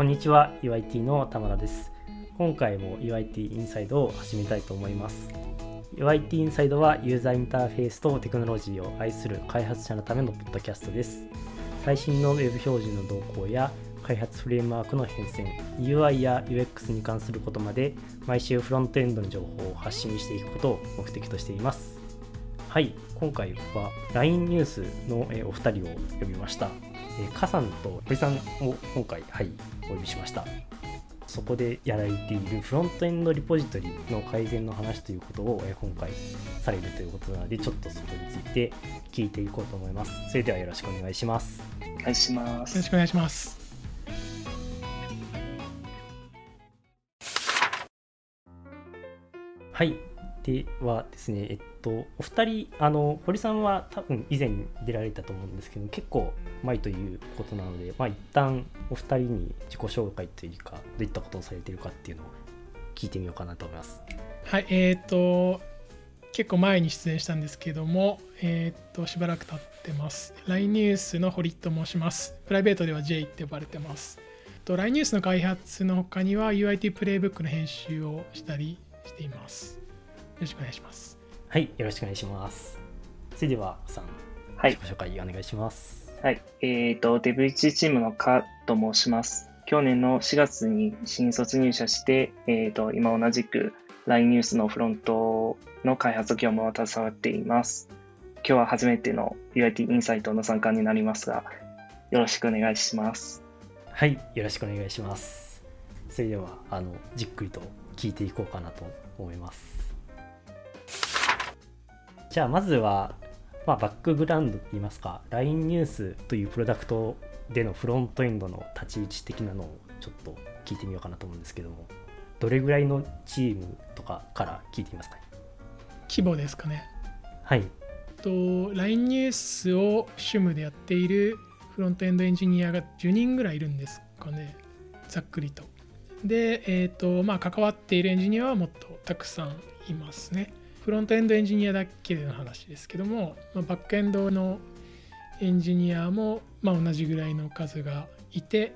こんにちは UIT の田村です。今回も UIT インサイドを始めたいと思います。UIT インサイドはユーザーインターフェースとテクノロジーを愛する開発者のためのポッドキャストです。最新の Web 表示の動向や開発フレームワークの変遷 UI や UX に関することまで毎週フロントエンドの情報を発信していくことを目的としています。はい今回は LINE ニュースのお二人を呼びました。カさんと堀さんを今回はいお呼びしました。そこでやられているフロントエンドリポジトリの改善の話ということを今回されるということなのでちょっとそこについて聞いていこうと思います。それではよろしくお願いします。お願いします。よろしくお願いします。はいではですね、えっと、お二人、あの堀さんは多分以前出られたと思うんですけど、結構前ということなので、まあ一旦お二人に自己紹介というか、どういったことをされてるかっていうのを聞いてみようかなと思います。はい、えっ、と、結構前に出演したんですけども、えっ、と、しばらく経ってます。LINE ニュースの堀と申します。プライベートでは J って呼ばれてます。と LINE ニュースの開発の他には UIT プレイブックの編集をしたりしています。よろしくお願いします。はい、よろしくお願いします。それでは、さん、はい、自己紹介お願いします。はい、えっ、ー、と、デブ1チームのカと申します。去年の4月に新卒入社して、えっ、ー、と、今同じく LINE ニュースのフロントの開発業務を携わっています。今日は初めての UIT インサイトの参加になりますが、よろしくお願いします。はい、よろしくお願いします。それでは、あの、じっくりと聞いていこうかなと思います。じゃあまずは、まあ、バックグラウンドといいますか LINE ニュースというプロダクトでのフロントエンドの立ち位置的なのをちょっと聞いてみようかなと思うんですけどもどれぐらいのチームとかから聞いてみますか？ね規模ですかね。はい。と LINE ニュースを主務でやっているフロントエンドエンジニアが10人ぐらいいるんですかね。ざっくりと。でえっ、ー、とまあ関わっているエンジニアはもっとたくさんいますねフロントエンドエンジニアだけでの話ですけども、まあ、バックエンドのエンジニアも、まあ、同じぐらいの数がいて、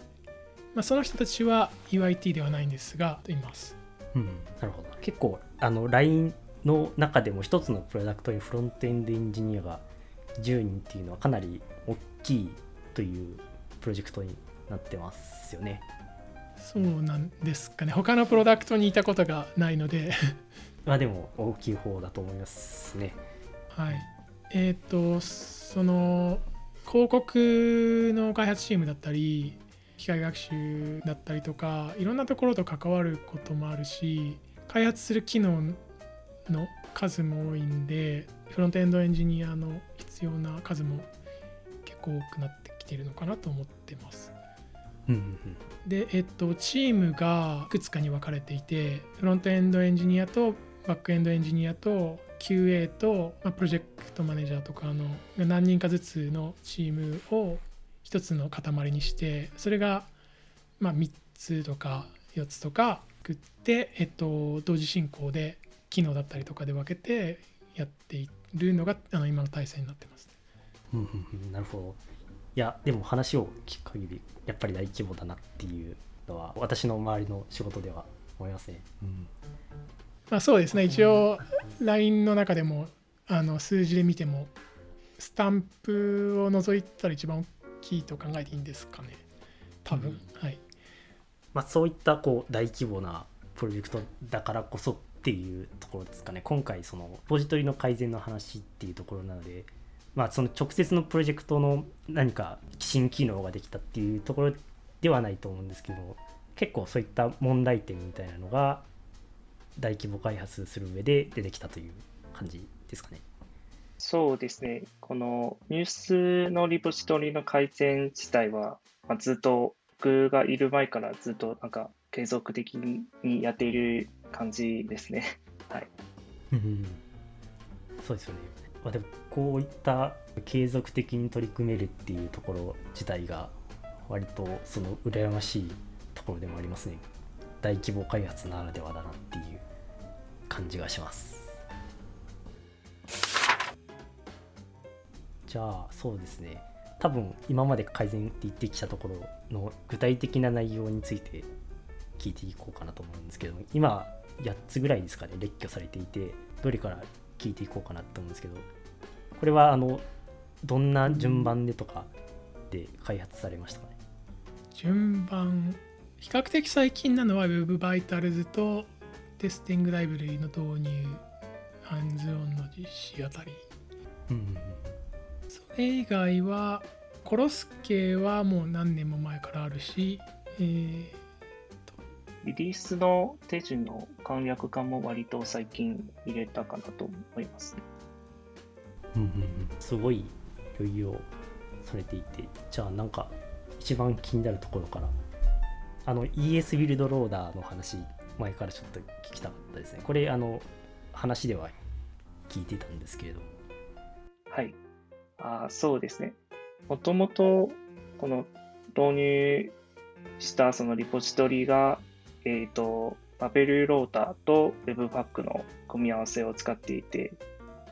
まあ、その人たちは UIT ではないんですがいます。うん、なるほど結構あの LINE の中でも一つのプロダクトにフロントエンドエンジニアが10人っていうのはかなり大きいというプロジェクトになってますよね。そうなんですかね他のプロダクトにいたことがないのでまあでも大きい方だと思いますね。はい。えっ、ー、と、その広告の開発チームだったり、機械学習だったりとか、いろんなところと関わることもあるし、開発する機能の数も多いんで、フロントエンドエンジニアの必要な数も結構多くなってきているのかなと思ってます。で、えっと、チームがいくつかに分かれていて、フロントエンドエンジニアとバックエンドエンジニアと QA と、まあ、プロジェクトマネージャーとかの何人かずつのチームを一つの塊にしてそれが、まあ、3つとか4つとか作って、えっと、同時進行で機能だったりとかで分けてやっているのがあの今の体制になってます、ね。なるほど。いやでも話を聞く限りやっぱり大規模だなっていうのは私の周りの仕事では思いますね。うんまあ、そうですね。一応 LINE の中でもあの数字で見てもスタンプを除いたら一番大きいと考えていいんですかね。多分、うん、はい。まあ、そういったこう大規模なプロジェクトだからこそっていうところですかね。今回そのポジトリの改善の話っていうところなのでまあその直接のプロジェクトの何か新機能ができたっていうところではないと思うんですけど結構そういった問題点みたいなのが大規模開発する上で出てきたという感じですかね。そうですね。このニュースのリポジトリの改善自体は、まあ、ずっと僕がいる前からずっとなんか継続的にやっている感じですね。はい。そうですよね。まあ、でもこういった継続的に取り組めるっていうところ自体が割とその羨ましいところでもありますね。大規模開発ならではだなっていう感じがします。じゃあそうですね。多分今まで改善って言ってきたところの具体的な内容について聞いていこうかなと思うんですけど今8つぐらいですかね列挙されていてどれから聞いていこうかなと思うんですけどこれはあのどんな順番でとかで開発されましたかね？順番比較的最近なのは Web バイタルズとテスティングライブラリの導入ハンズオンの実施あたり。それ以外はコロスケはもう何年も前からあるし、えーリリースの手順の簡略化も割と最近入れたかなと思いますね。うんうんうん。すごいいろいろされていて。じゃあなんか一番気になるところからあの ES ビルドローダーの話前からちょっと聞きたかったですねこれあの話では聞いてたんですけれどはい。あそうですね。もともと、この導入したそのリポジトリが、えっ、と、バベルローターと Webpack の組み合わせを使っていて、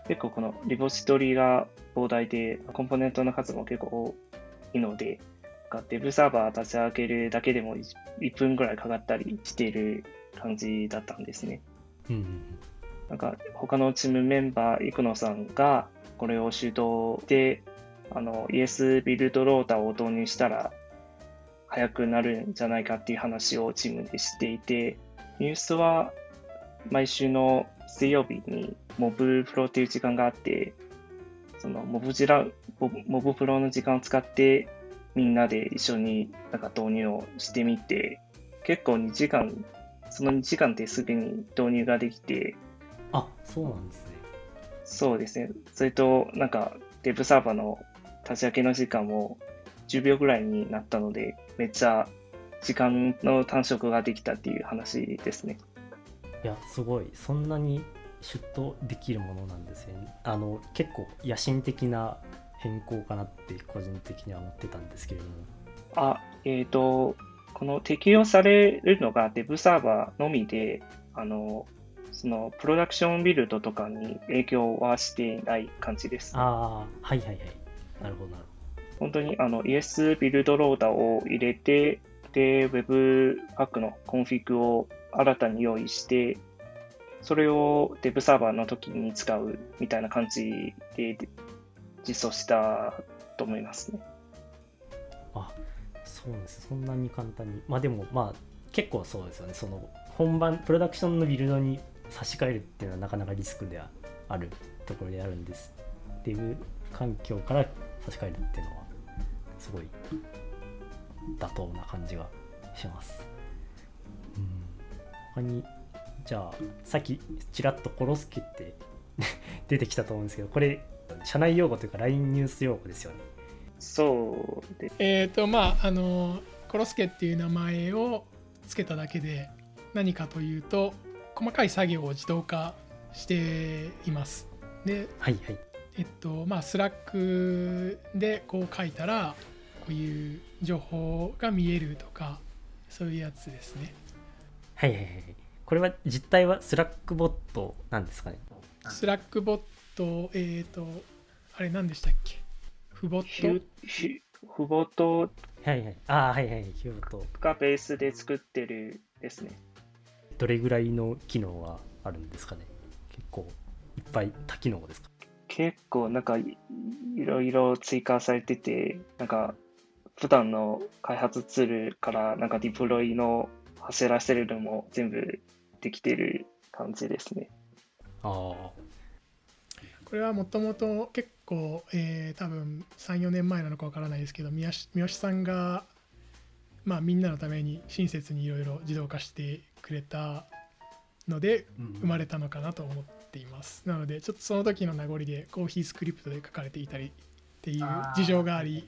結構このリポジトリが膨大で、コンポーネントの数も結構多いので、かデブサーバー立ち上げるだけでも 1, 分ぐらいかかったりしている感じだったんですね。うんうんなんか他のチームメンバー、生野さんがこれを主導で、あの ES ビルドローターを導入したら速くなるんじゃないかっていう話をチームでしていて、ニュースは毎週の水曜日にモブプロっていう時間があって、そのモブジラモブモブプロの時間を使ってみんなで一緒になんか導入をしてみて、結構2時間、その2時間ですぐに導入ができて、あそうなんですねそうですね。それと、なんか、デブサーバーの立ち上げの時間も10秒ぐらいになったので、めっちゃ時間の短縮ができたっていう話ですね。いやすごいそんなにシュッとできるものなんですねあの結構野心的な変更かなって個人的には思ってたんですけれども。あ、えっ、と、この適用されるのがデブサーバーのみで、あの、そのプロダクションビルドとかに影響はしていない感じです。ああはいはいはい。なるほどなる本当にあの ES ビルドローダーを入れて、で、Webpack の config を新たに用意して、それを Dev サーバーの時に使うみたいな感じで実装したと思いますね。あそうです。そんなに簡単に。まあでもまあ結構そうですよね。その本番プロダクションのビルドに差し替えるっていうのはなかなかリスクではあるところであるんですデブ環境から差し替えるっていうのはすごい妥当な感じがします。うん。他にじゃあさっきちらっとコロスケって 出てきたと思うんですけどこれ社内用語というか LINE ニュース用語ですよね。そうです。えっ、とまああのコロスケっていう名前をつけただけで何かというと細かい作業を自動化しています。ではいはい。えっとまあ Slack でこう書いたらこういう情報が見えるとかそういうやつですね。はいはいはいはい。これは実態は Slackbot なんですかね？ Slackbot えっ、とあれ何でしたっけ？ Hubot？ Hubot？はいはい。ああはいはいヒューとがベースで作ってるですね。どれぐらいの機能はあるんですかね？結構いっぱい多機能ですか？結構なんかいいろいろ追加されてて、なんか普段の開発ツールからなんかディプロイの走らせるのも全部できてる感じですね。ああこれはもともと結構、えー多分34年前なのかわからないですけど三好さんが、まあ、みんなのために親切にいろいろ自動化してくれたので生まれたのかなと思っています。なのでちょっとその時の名残で CoffeeScript で書かれていたりっていう事情があり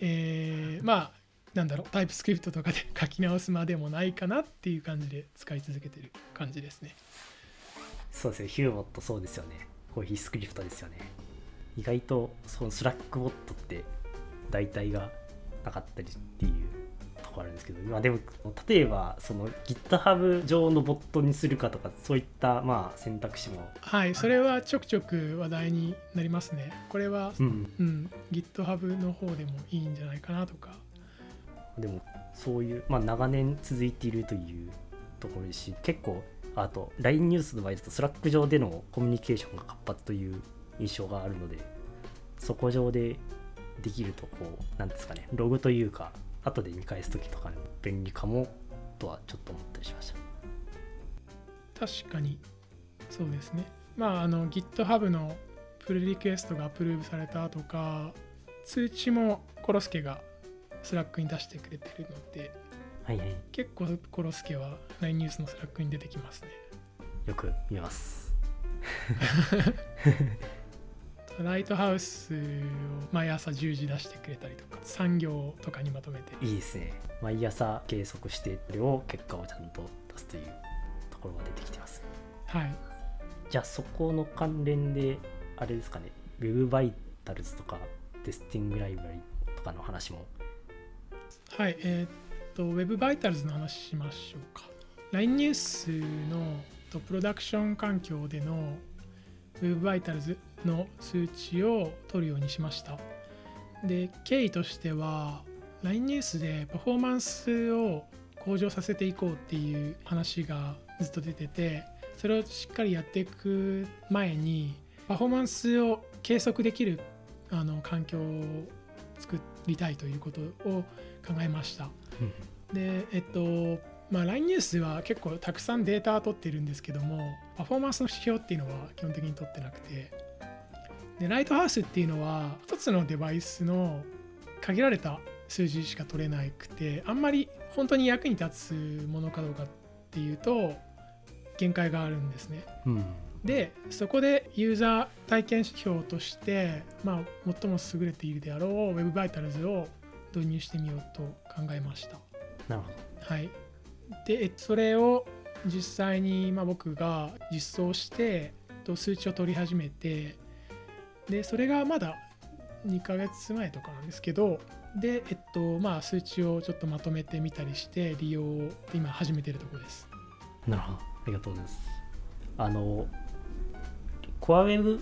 えーまあなんだろう TypeScript とかで書き直すまでもないかなっていう感じで使い続けてる感じですね。そうですよ Hubot そうですよね CoffeeScript ですよね。意外とその Slackbot って代替がなかったりっていうととこあるんですけど、まあ、でも例えばその GitHub 上のボットにするかとかそういったまあ選択肢もはいそれはちょくちょく話題になりますね。これは、うん、うん、GitHub の方でもいいんじゃないかなとか。でもそういう、まあ、長年続いているというところですし結構あと LINE ニュースの場合だと Slack 上でのコミュニケーションが活発という印象があるのでそこ上でできるとこうなんですかねログというか後で見返す時とかに便利かもとはちょっと思ったりしました。確かにそうですね。まああの GitHub の pull request が approve されたとか通知もコロスケが Slack に出してくれてるので、はいはい、結構コロスケは LINE ニュースの Slack に出てきますね。よく見ます。ライトハウスを毎朝10時出してくれたりとか産業とかにまとめて。いいですね。毎朝計測して量結果をちゃんと出すというところが出てきてます。はい。じゃあそこの関連であれですかね。Web バイタルズとかテスティングライブラリとかの話も。はいえー、っと Web バイタルズの話しましょうか LINE ニュースのとプロダクション環境での Web バイタルズの数値を取るようにしましたで経緯としては LINE ニュースでパフォーマンスを向上させていこうっていう話がずっと出ててそれをしっかりやっていく前にパフォーマンスを計測できるあの環境を作りたいということを考えました。でえっとまあ、LINE ニュースは結構たくさんデータを取ってるんですけどもパフォーマンスの指標っていうのは基本的に取ってなくてでライトハウスっていうのは一つのデバイスの限られた数字しか取れなくてあんまり本当に役に立つものかどうかっていうと限界があるんですね。うん、でそこでユーザー体験指標として、まあ、最も優れているであろう Web バイタルズを導入してみようと考えました。なるほど。はい、でそれを実際にま僕が実装して数値を取り始めてでそれがまだ2ヶ月前とかなんですけどで、えっとまあ、数値をちょっとまとめてみたりして利用を今始めてるところですなるほどありがとうございますあのコアウェブ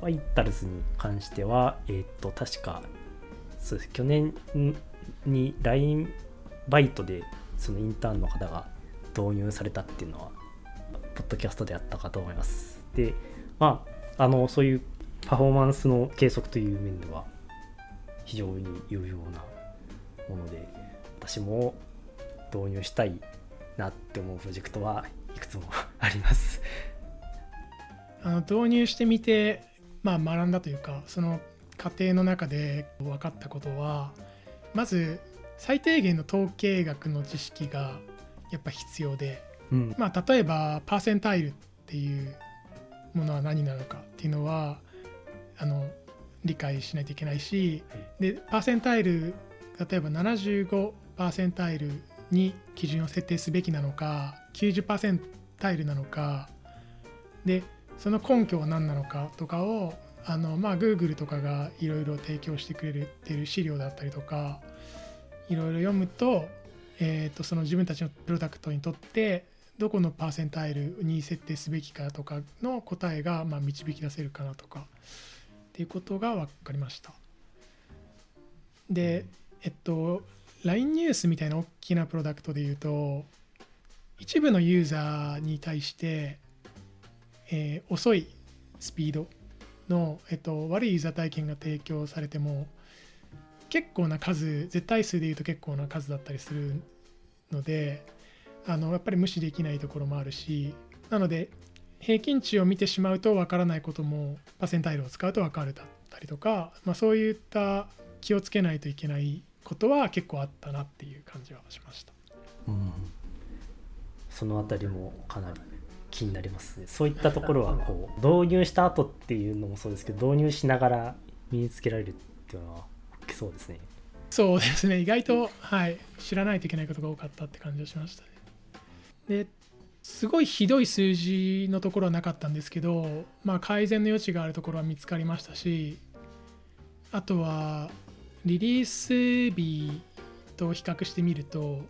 ファイタルズに関してはえっと確かそうです。去年に LINE バイトでそのインターンの方が導入されたっていうのはポッドキャストであったかと思います。でまああのそういうパフォーマンスの計測という面では非常に有用なもので私も導入したいなって思うプロジェクトはいくつも あります。あの導入してみて、まあ、学んだというかその過程の中で分かったことはまず最低限の統計学の知識がやっぱ必要で、うん、まあ、例えばパーセンタイルっていうものは何なのかっていうのはあの理解しないといけないし、でパーセンタイル例えば75パーセンタイルに基準を設定すべきなのか90パーセンタイルなのかでその根拠は何なのかとかをあのまあ Google とかがいろいろ提供してくれてる資料だったりとかいろいろ読むと,、えー、とその自分たちのプロダクトにとってどこのパーセンタイルに設定すべきかとかの答えがまあ導き出せるかなとかっていうことが分かりました。で、えっと、LINE ニュースみたいな大きなプロダクトで言うと、一部のユーザーに対して、えー、遅いスピードの、えっと、悪いユーザー体験が提供されても、結構な数、絶対数で言うと結構な数だったりするので、あのやっぱり無視できないところもあるし、なので、平均値を見てしまうとわからないこともパーセンタイルを使うと分かるだったりとか、まあ、そういった気をつけないといけないことは結構あったなっていう感じはしました。うん、その辺りもかなり気になりますね。そういったところは こう導入した後っていうのもそうですけど導入しながら身につけられるっていうのは大きそうですね。そうですね意外と、はい、知らないといけないことが多かったって感じがしましたね。ですごいひどい数字のところはなかったんですけど、まあ、改善の余地があるところは見つかりましたしあとはリリース日と比較してみると,、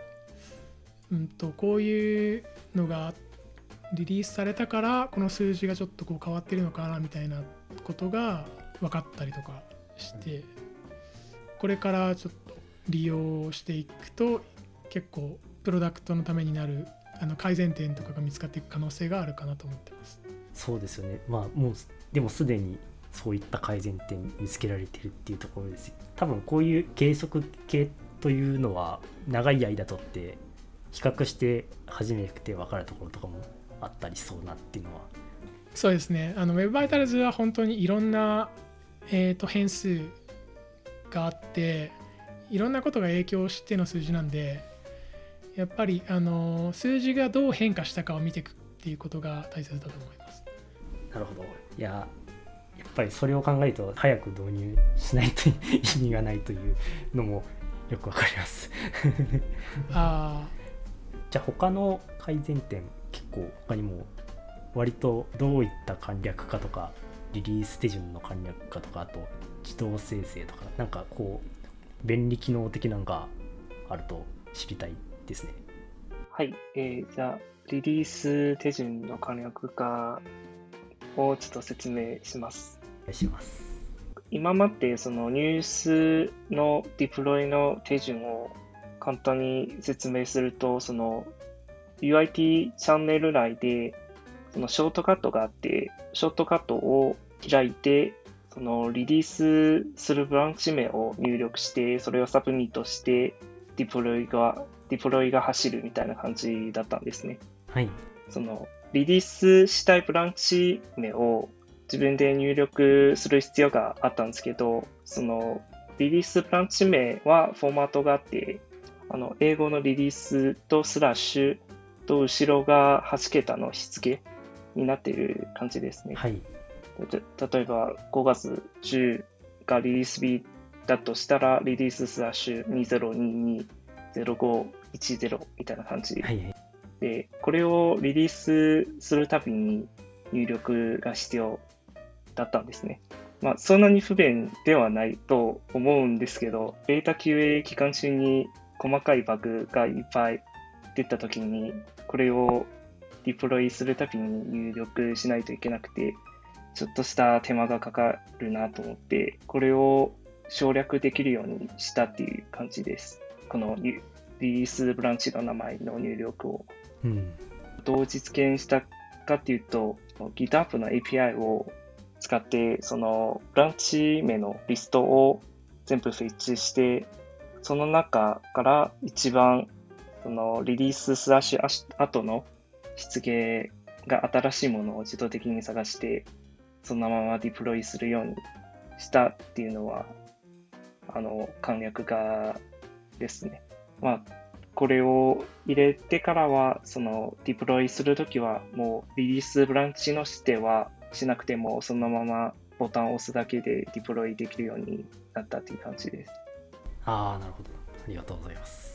うん、とこういうのがリリースされたからこの数字がちょっとこう変わってるのかなみたいなことが分かったりとかしてこれからちょっと利用していくと結構プロダクトのためになるあの改善点とかが見つかっていく可能性があるかなと思ってます。そうですよね。まあもうでもすでにそういった改善点見つけられてるっていうところです多分こういう計測系というのは長い間とって比較して初めて分かるところとかもあったりそうなっていうのは。そうですね。あの Web バイタルズは本当にいろんな、えー、と変数があっていろんなことが影響しての数字なんでやっぱりあの数字がどう変化したかを見ていくっていうことが大切だと思います。なるほど。いややっぱりそれを考えると早く導入しないと意味がないというのもよくわかります。あじゃあ他の改善点結構他にも割とどういった簡略化とかリリース手順の簡略化とかあと自動生成とかなんかこう便利機能的なのがあると知りたいですね。はい、えーじゃあ、リリース手順の簡略化をちょっと説明します。お願いします。今までそのニュースの deploy の手順を簡単に説明すると、その UIT チャンネル内でそのショートカットがあって、ショートカットを開いて、そのリリースするブランチ名を入力して、それを submit して、ディプロイが、ディプロイが走るみたいな感じだったんですね。はいそのリリースしたいブランチ名を自分で入力する必要があったんですけど、そのリリースブランチ名はフォーマットがあって、あの英語のリリースとスラッシュと後ろが8桁のしつけになっている感じですね。はいた例えば5月10がリリース日だとしたら、リリーススラッシュ2022-0510みたいな感じはいはいで、これをリリースするたびに入力が必要だったんですね。まあ、そんなに不便ではないと思うんですけど、ベータ QA 期間中に細かいバグがいっぱい出たときに、これをディプロイするたびに入力しないといけなくて、ちょっとした手間がかかるなと思って、これを省略できるようにしたっていう感じです。このリリースブランチの名前の入力を。うんどう実現したかっていうと、GitHub の API を使って、そのブランチ名のリストを全部フェッチして、その中から一番そのリリーススラッシュ後の出現が新しいものを自動的に探して、そのままディプロイするようにしたっていうのは、あの、簡略化ですね。まあ、これを入れてからは、そのディプロイするときは、もうリリースブランチの指定はしなくても、そのままボタンを押すだけでディプロイできるようになったっていう感じです。ああなるほどありがとうございます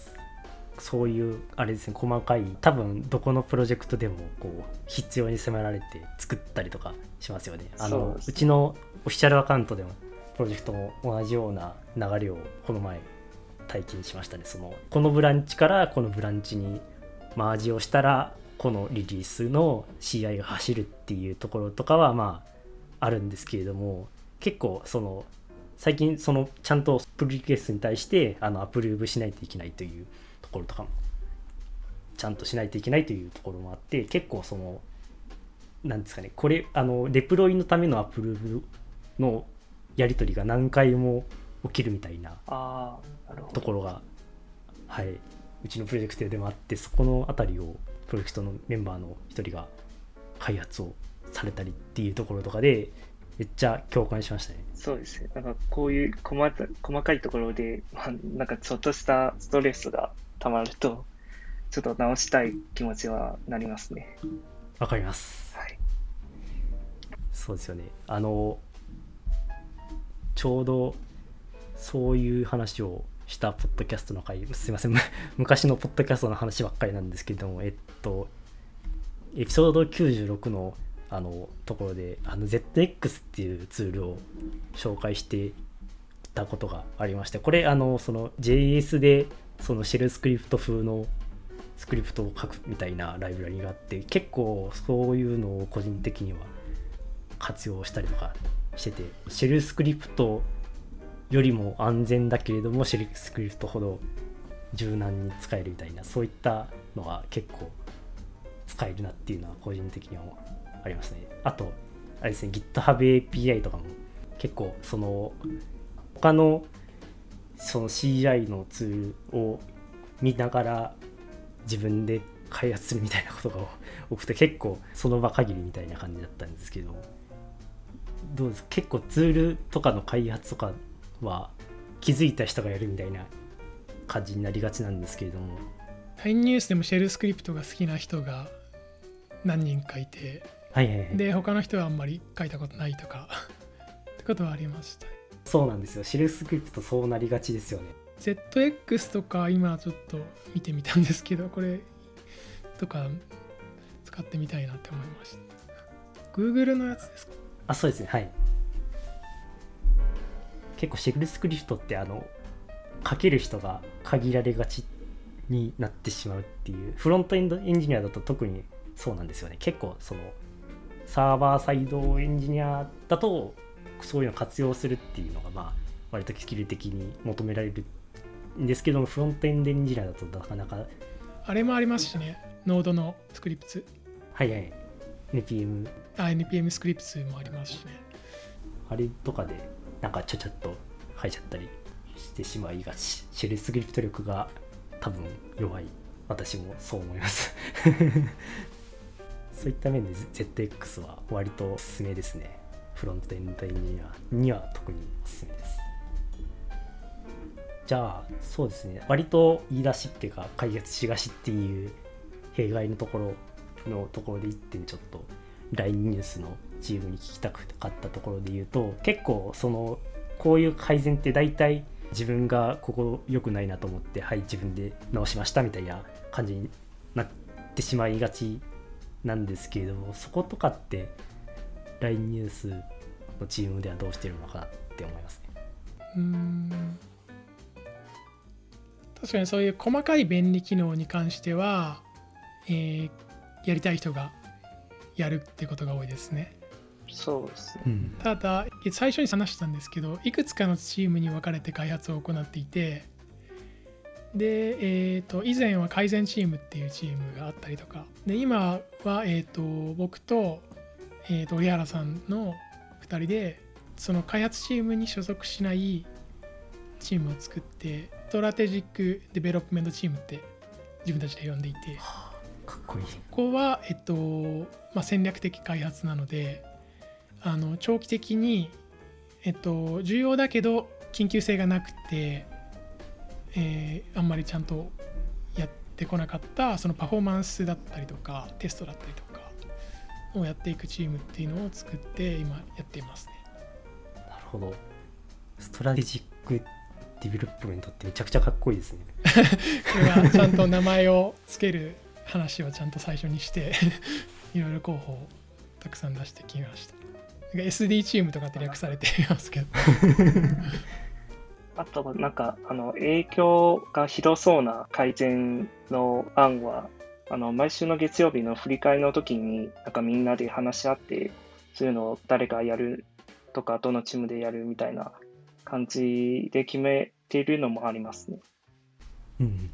そういうあれですね細かい多分どこのプロジェクトでもこう必要に迫られて作ったりとかしますよね。あのうちのオフィシャルアカウントでもプロジェクトも同じような流れをこの前体験しましたね。そのこのブランチからこのブランチにマージをしたらこのリリースの CI が走るっていうところとかはまああるんですけれども結構その最近そのちゃんとプルリクエストに対してあのアプローブしないといけないというところとかもちゃんとしないといけないというところもあって結構そのなんですかねこれあのデプロイのためのアプローブのやり取りが何回も起きるみたいな。ところがはいうちのプロジェクトでもあってそこのあたりをプロジェクトのメンバーの一人が開発をされたりっていうところとかでめっちゃ共感しましたね。そうですね。なんかこういう細か細かいところで、まあ、なんかちょっとしたストレスが溜まると、ちょっと直したい気持ちはなりますね。わかります。はい。そうですよね。あの、ちょうどそういう話をしたポッドキャストの回、すいません、む昔のポッドキャストの話ばっかりなんですけれども、えっと、エピソード96のあのところで、あの ZX っていうツールを紹介してたことがありまして、これ、あの、その JS でそのシェルスクリプト風のスクリプトを書くみたいなライブラリがあって結構そういうのを個人的には活用したりとかしててシェルスクリプトよりも安全だけれどもシェルスクリプトほど柔軟に使えるみたいなそういったのは結構使えるなっていうのは個人的にはありますね。あとあれですね GitHub API とかも結構その他のその CI のツールを見ながら自分で開発するみたいなことが多くて結構その場限りみたいな感じだったんですけどどうです結構ツールとかの開発とかは気づいた人がやるみたいな感じになりがちなんですけれども。LINE ニュースでもシェルスクリプトが好きな人が何人かいてはいはいはい。で他の人はあんまり書いたことないとかってことはありましたそうなんですよ。シェルスクリプトそうなりがちですよね。ZX とか今ちょっと見てみたんですけどこれとか使ってみたいなって思いました。Google のやつですか？あそうですね。はい。結構シェルスクリプトってあの書ける人が限られがちになってしまうっていう。フロントエンドエンジニアだと特にそうなんですよね。結構そのサーバーサイドエンジニアだとそういうのを活用するっていうのがまあ割とスキル的に求められるんですけどもフロントエンドエンジニアだとなかなかあれもありますしね。ノードのスクリプツ。はいはい。NPM あ NPM スクリプツもありますしね。あれとかでなんかちゃちゃっと入っちゃったりしてしまいがちシェルスクリプト力が多分弱い。私もそう思います。そういった面で ZX は割とおすすめですねフロントエンドエンジニアには特におすすめですじゃあそうですね割と言い出しっぺが解決しがしっていう弊害のところのところで1点ちょっと LINE ニュースのチームに聞きたかったところで言うと結構そのこういう改善って大体自分がここ良くないなと思ってはい自分で直しましたみたいな感じになってしまいがちなんですけれどもそことかって LINE ニュースのチームではどうしてるのかなって思いますね。うーん確かにそういう細かい便利機能に関しては、えーやりたい人がやるってことが多いですね。そうですね。うんただ最初に話したんですけどいくつかのチームに分かれて開発を行っていてで、えー、と以前は改善チームっていうチームがあったりとかで今は、えー、と僕と,、えー、と折原さんの2人でその開発チームに所属しないチームを作って Strategic Development Team って自分たちで呼んでいてかっこいい。ここは、えっとまあ、戦略的開発なのであの長期的に、えっと、重要だけど緊急性がなくて、えーあんまりちゃんとやってこなかったそのパフォーマンスだったりとかテストだったりとかをやっていくチームっていうのを作って今やっていますね。なるほど。 Strategic Development ってめちゃくちゃかっこいいですね。これはちゃんと名前をつける話をちゃんと最初にしていろいろ候補をたくさん出してきました。SD チームとかって略されていますけど。あとはなんか、あの、影響がひどそうな改善の案は、あの、毎週の月曜日の振り返りの時に、なんかみんなで話し合って、そういうのを誰がやるとか、どのチームでやるみたいな感じで決めているのもありますね。うん。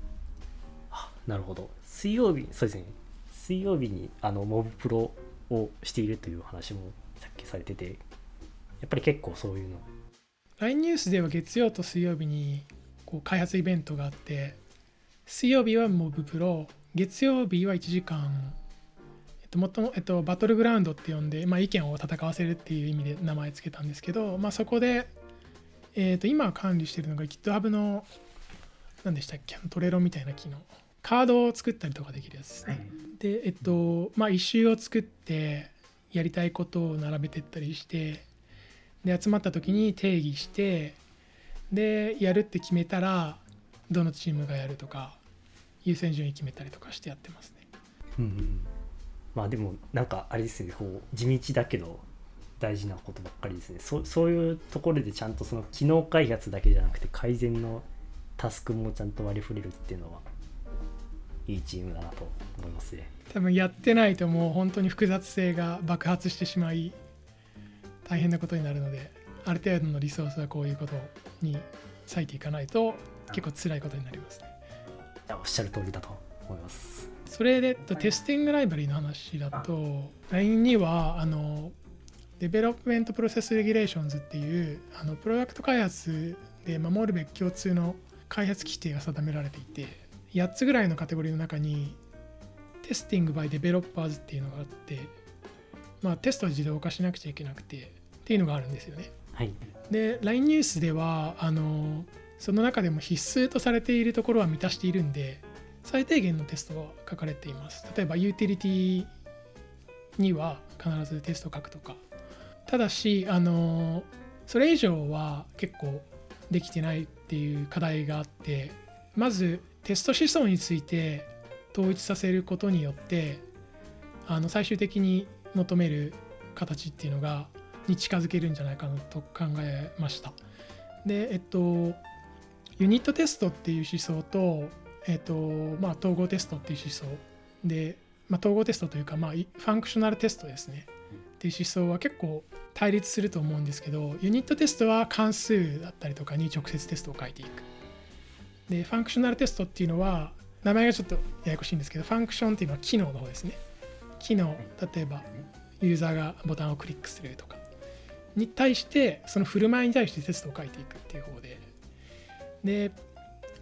あなるほど。水曜日、そうですね。水曜日にあのモブプロをしているという話もさっきされてて、やっぱり結構そういうの LINE ニュースでは月曜と水曜日にこう開発イベントがあって、水曜日はモブプロ、月曜日は1時間、えっと、もっとも、えっと、バトルグラウンドって呼んで、まあ、意見を戦わせるっていう意味で名前つけたんですけど、まあ、そこで、えっと、今管理してるのが GitHub の何でしたっけトレロみたいな機能。カードを作ったりとかできるやつですね、でえっとまあ一周を作ってやりたいことを並べてったりしてで集まった時に定義してでやるって決めたらどのチームがやるとか優先順位決めたりとかしてやってますね。うんうん、まあでもなんかあれですねこう地道だけど大事なことばっかりですね。そそういうところでちゃんとその機能開発だけじゃなくて改善のタスクもちゃんと割り振れるっていうのはいいチームだなと思いますね。多分やってないともう本当に複雑性が爆発してしまい大変なことになるのである程度のリソースはこういうことに割いていかないと結構辛いことになりますね。いやおっしゃる通りだと思います。それでテスティングライブラリの話だと LINE にはあの Development Process Regulations っていうあのプロダクト開発で守るべき共通の開発規定が定められていて8つぐらいのカテゴリーの中にテスティング by デベロッパーズっていうのがあってまあテストを自動化しなくちゃいけなくてっていうのがあるんですよね。はい。で LINE ニュースではあのその中でも必須とされているところは満たしているんで最低限のテストが書かれています例えばユーティリティには必ずテストを書くとかただしあのそれ以上は結構できてないっていう課題があってまずテスト思想について統一させることによってあの最終的に求める形っていうのがに近づけるんじゃないかなと考えました。で、えっと、ユニットテストっていう思想と、えっと、まあ、統合テストっていう思想で、まあ、統合テストというか、まあ、 functional test ですね。っていう思想は結構対立すると思うんですけど、 unit test は関数だったりとかに直接テストを書いていく。で、 functional test っていうのは、名前がちょっとややこしいんですけど、 function っていうのは機能の方ですね。機能、例えば、ユーザーがボタンをクリックするとか、に対してその振る舞いに対してテストを書いていくっていう方でで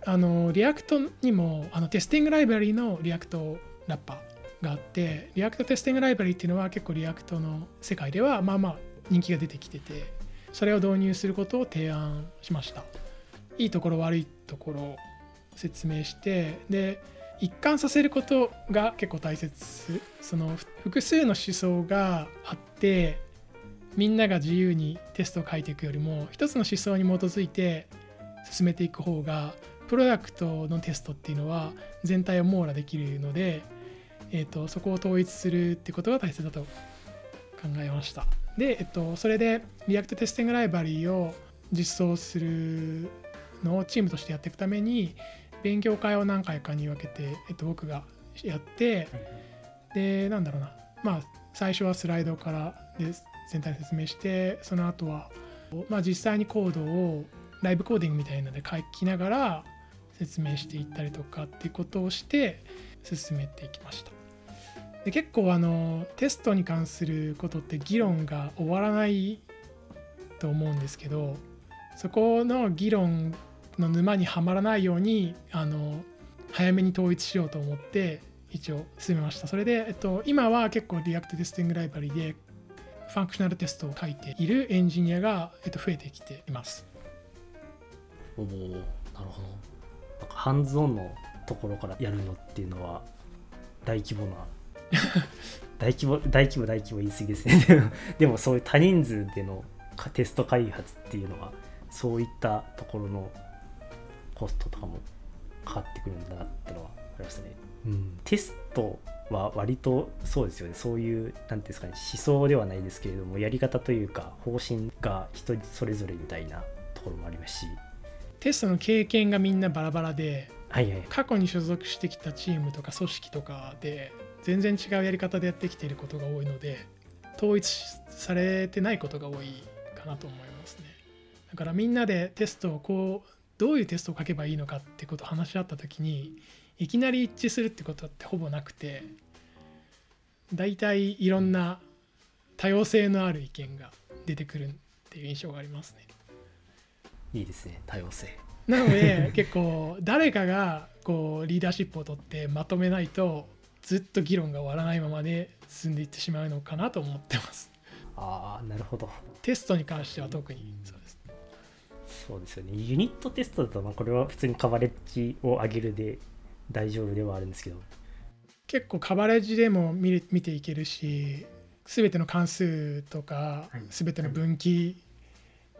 あの React にもあの Testing Library の React ラッパーがあって React Testing Library っていうのは結構 React の世界ではまあまあ人気が出てきててそれを導入することを提案しました。いいところ悪いところ説明してで一貫させることが結構大切。その複数の思想があってみんなが自由にテストを書いていくよりも一つの思想に基づいて進めていく方がプロダクトのテストっていうのは全体を網羅できるので、えーと、そこを統一するってことが大切だと考えました。で、えっと、それで React テスティングライブラリーを実装するのをチームとしてやっていくために勉強会を何回かに分けて、えっと、僕がやってでなんだろうな。まあ最初はスライドからで全体説明してその後はまあ実際にコードをライブコーディングみたいなので書きながら説明していったりとかっていうことをして進めていきました。で結構あのテストに関することって議論が終わらないと思うんですけどそこの議論の沼にはまらないようにあの早めに統一しようと思って一応進めました。それで、えっと、今は結構 React テスティングライブラリでファンクショナルテストを書いているエンジニアが、えっと、増えてきています。おおなるほど。なんかハンズオンのところからやるのっていうのは大規模な 大規模大規模大規模言い過ぎですね。でもそういう多人数でのテスト開発っていうのはそういったところのコストとかもかかってくるんだなってのはありましたね、うん、テストは割とそうですよね。そういう何ていうんですかね思想ではないですけれどもやり方というか方針が人それぞれみたいなところもありますしテストの経験がみんなバラバラで、はいはい、過去に所属してきたチームとか組織とかで全然違うやり方でやってきていることが多いので統一されてないことが多いかなと思いますねだからみんなでテストをこうどういうテストを書けばいいのかってことを話し合った時にいきなり一致するってことってほぼなくて大体いろんな多様性のある意見が出てくるっていう印象がありますね。いいですね多様性。なので結構誰かがこうリーダーシップを取ってまとめないとずっと議論が終わらないままで進んでいってしまうのかなと思ってます。ああなるほど。テストに関しては特にそうです。そうですよね。ユニットテストだとまあこれは普通にカバレッジを上げるで大丈夫ではあるんですけど結構カバレッジでも見見ていけるし全ての関数とか全ての分岐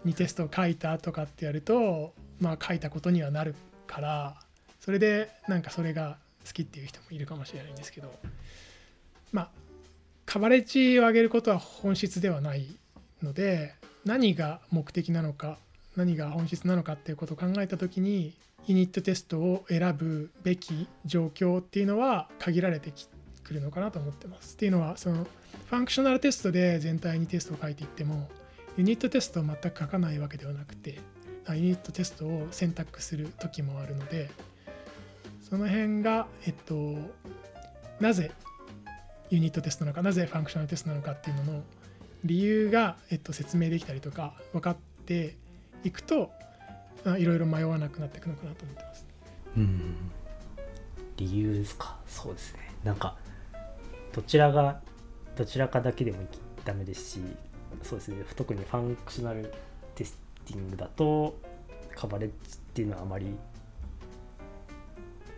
にテストを書いたとかってやるとまあ書いたことにはなるからそれでなんかそれが好きっていう人もいるかもしれないんですけどまあカバレッジを上げることは本質ではないので何が目的なのか何が本質なのかっていうことを考えた時にユニットテストを選ぶべき状況っていうのは限られてくるのかなと思ってます。っていうのはそのファンクショナルテストで全体にテストを書いていってもユニットテストを全く書かないわけではなくてユニットテストを選択する時もあるのでその辺が、えっと、なぜユニットテストなのかなぜ functional test なのかっていうのの理由が、えっと、説明できたりとか分かっていくといろいろ迷わなくなっていくのかなと思ってます。うん。理由ですか？そうですね。なんかどちらがどちらかだけでもダメですしそうですね。特に functional testing だとカバレッジっていうのはあまりっ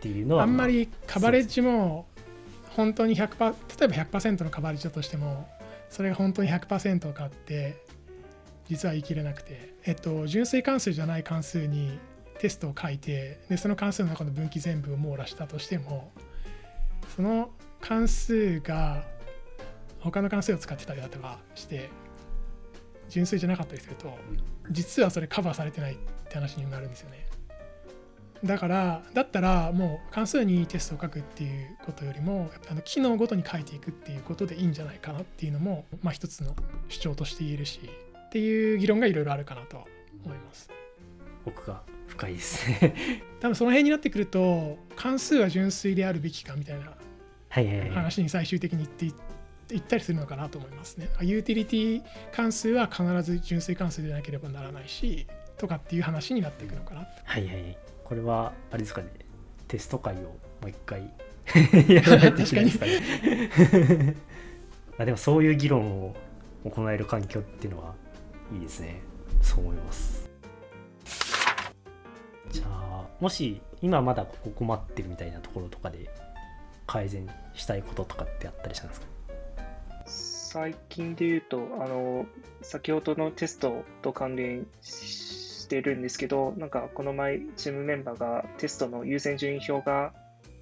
ていうのは、あんまりカバレッジも本当に100%例えば100%のカバレッジだとしてもそれが本当に100%かって実は言い切れなくて、えっと、純粋関数じゃない関数にテストを書いてでその関数の中の分岐全部を網羅したとしてもその関数が他の関数を使ってたりだとかして純粋じゃなかったりすると実はそれカバーされてないって話になるんですよね。だからだったらもう関数にテストを書くっていうことよりもあの機能ごとに書いていくっていうことでいいんじゃないかなっていうのも、まあ、一つの主張として言えるしっていう議論がいろいろあるかなとは思います。奥が深いです。ね 多分その辺になってくると関数は純粋であるべきかみたいな話に最終的に言ってい言ったりするのかなと思いますね。ユーティリティ関数は必ず純粋関数でなければならないしとかっていう話になっていくのかな。はいはい。これはあれですかねテスト会をもう一回 やらないといけないですかね。あでもそういう議論を行える環境っていうのはいいですね。そう思います。じゃあもし今まだここ困ってるみたいなところとかで改善したいこととかってあったりしたんですか？最近で言うと、あの、先ほどのテストと関連してるんですけど、なんかこの前、チームメンバーがテストの優先順位表が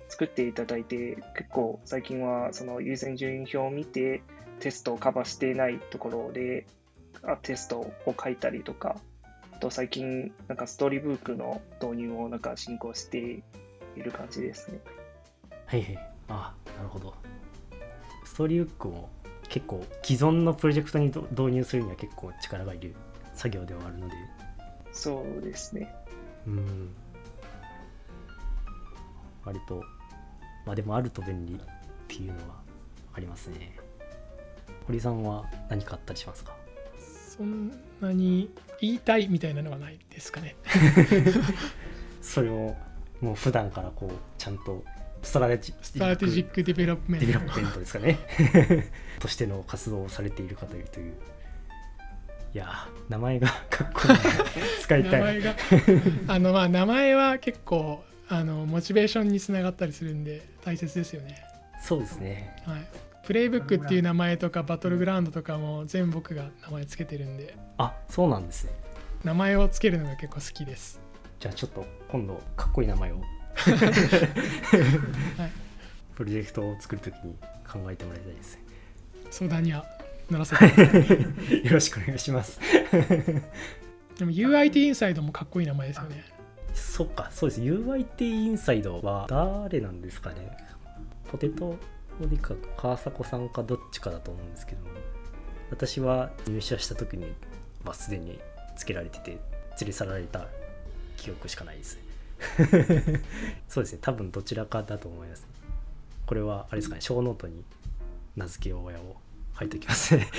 作っていただいて、結構最近はその優先順位表を見て、テストをカバーしていないところで、あテストを書いたりとか、あと最近、なんかストーリーブックの導入をなんか進行している感じですね。はいはい。あ、なるほど。ストーリーブックも結構既存のプロジェクトに導入するには結構力がいる作業ではあるので。そうですね。うん。割とまあでもあると便利っていうのはありますね。堀さんは何かあったりしますか？そんなに言いたいみたいなのはないですかね。それをもう普段からこうちゃんと strategic development。development ですかね。としての活動をされている方というという。いや名前が かっこいい。使いたい。名前があのまあ名前は結構あのモチベーションにつながったりするんで大切ですよね。そうですね。はい。プレイブックっていう名前とかバトルグラウンドとかも全部僕が名前つけてるんで。あそうなんですね。名前をつけるのが結構好きです。じゃあちょっと今度かっこいい名前を。はい、プロジェクトを作るときに考えてもらいたいです相談には乗らせて よろしくお願いします。でも UIT インサイドもかっこいい名前ですよね。そっかそうです。UIT インサイドは誰なんですかね。ポテトオリか川迫さんかどっちかだと思うんですけど私は入社した時にはすでにつけられてて連れ去られた記憶しかないです そうですね多分どちらかだと思います、これはあれですかね小ノートに名付け親を書いておきます。ね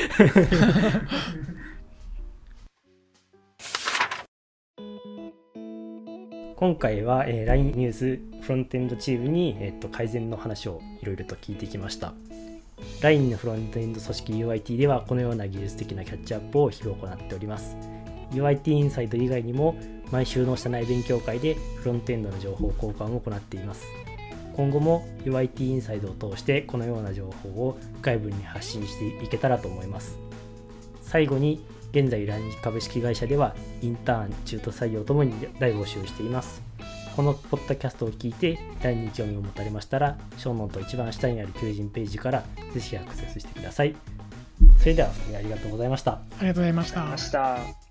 今回は、えー、LINE ニュースフロントエンドチームに、えー、っと改善の話をいろいろと聞いてきました。LINE のフロントエンド組織 UIT ではこのような技術的なキャッチアップを日々行っております。UIT インサイド以外にも毎週の社内勉強会でフロントエンドの情報交換を行っています。今後も UIT インサイドを通してこのような情報を外部に発信していけたらと思います。最後に現在ランジ株式会社ではインターン、中途採用ともに大募集しています。このポッドキャストを聞いて LINE に興味を持たれましたら、ショーノート一番下にある求人ページからぜひアクセスしてください。それでは、ありがとうございました。ありがとうございました。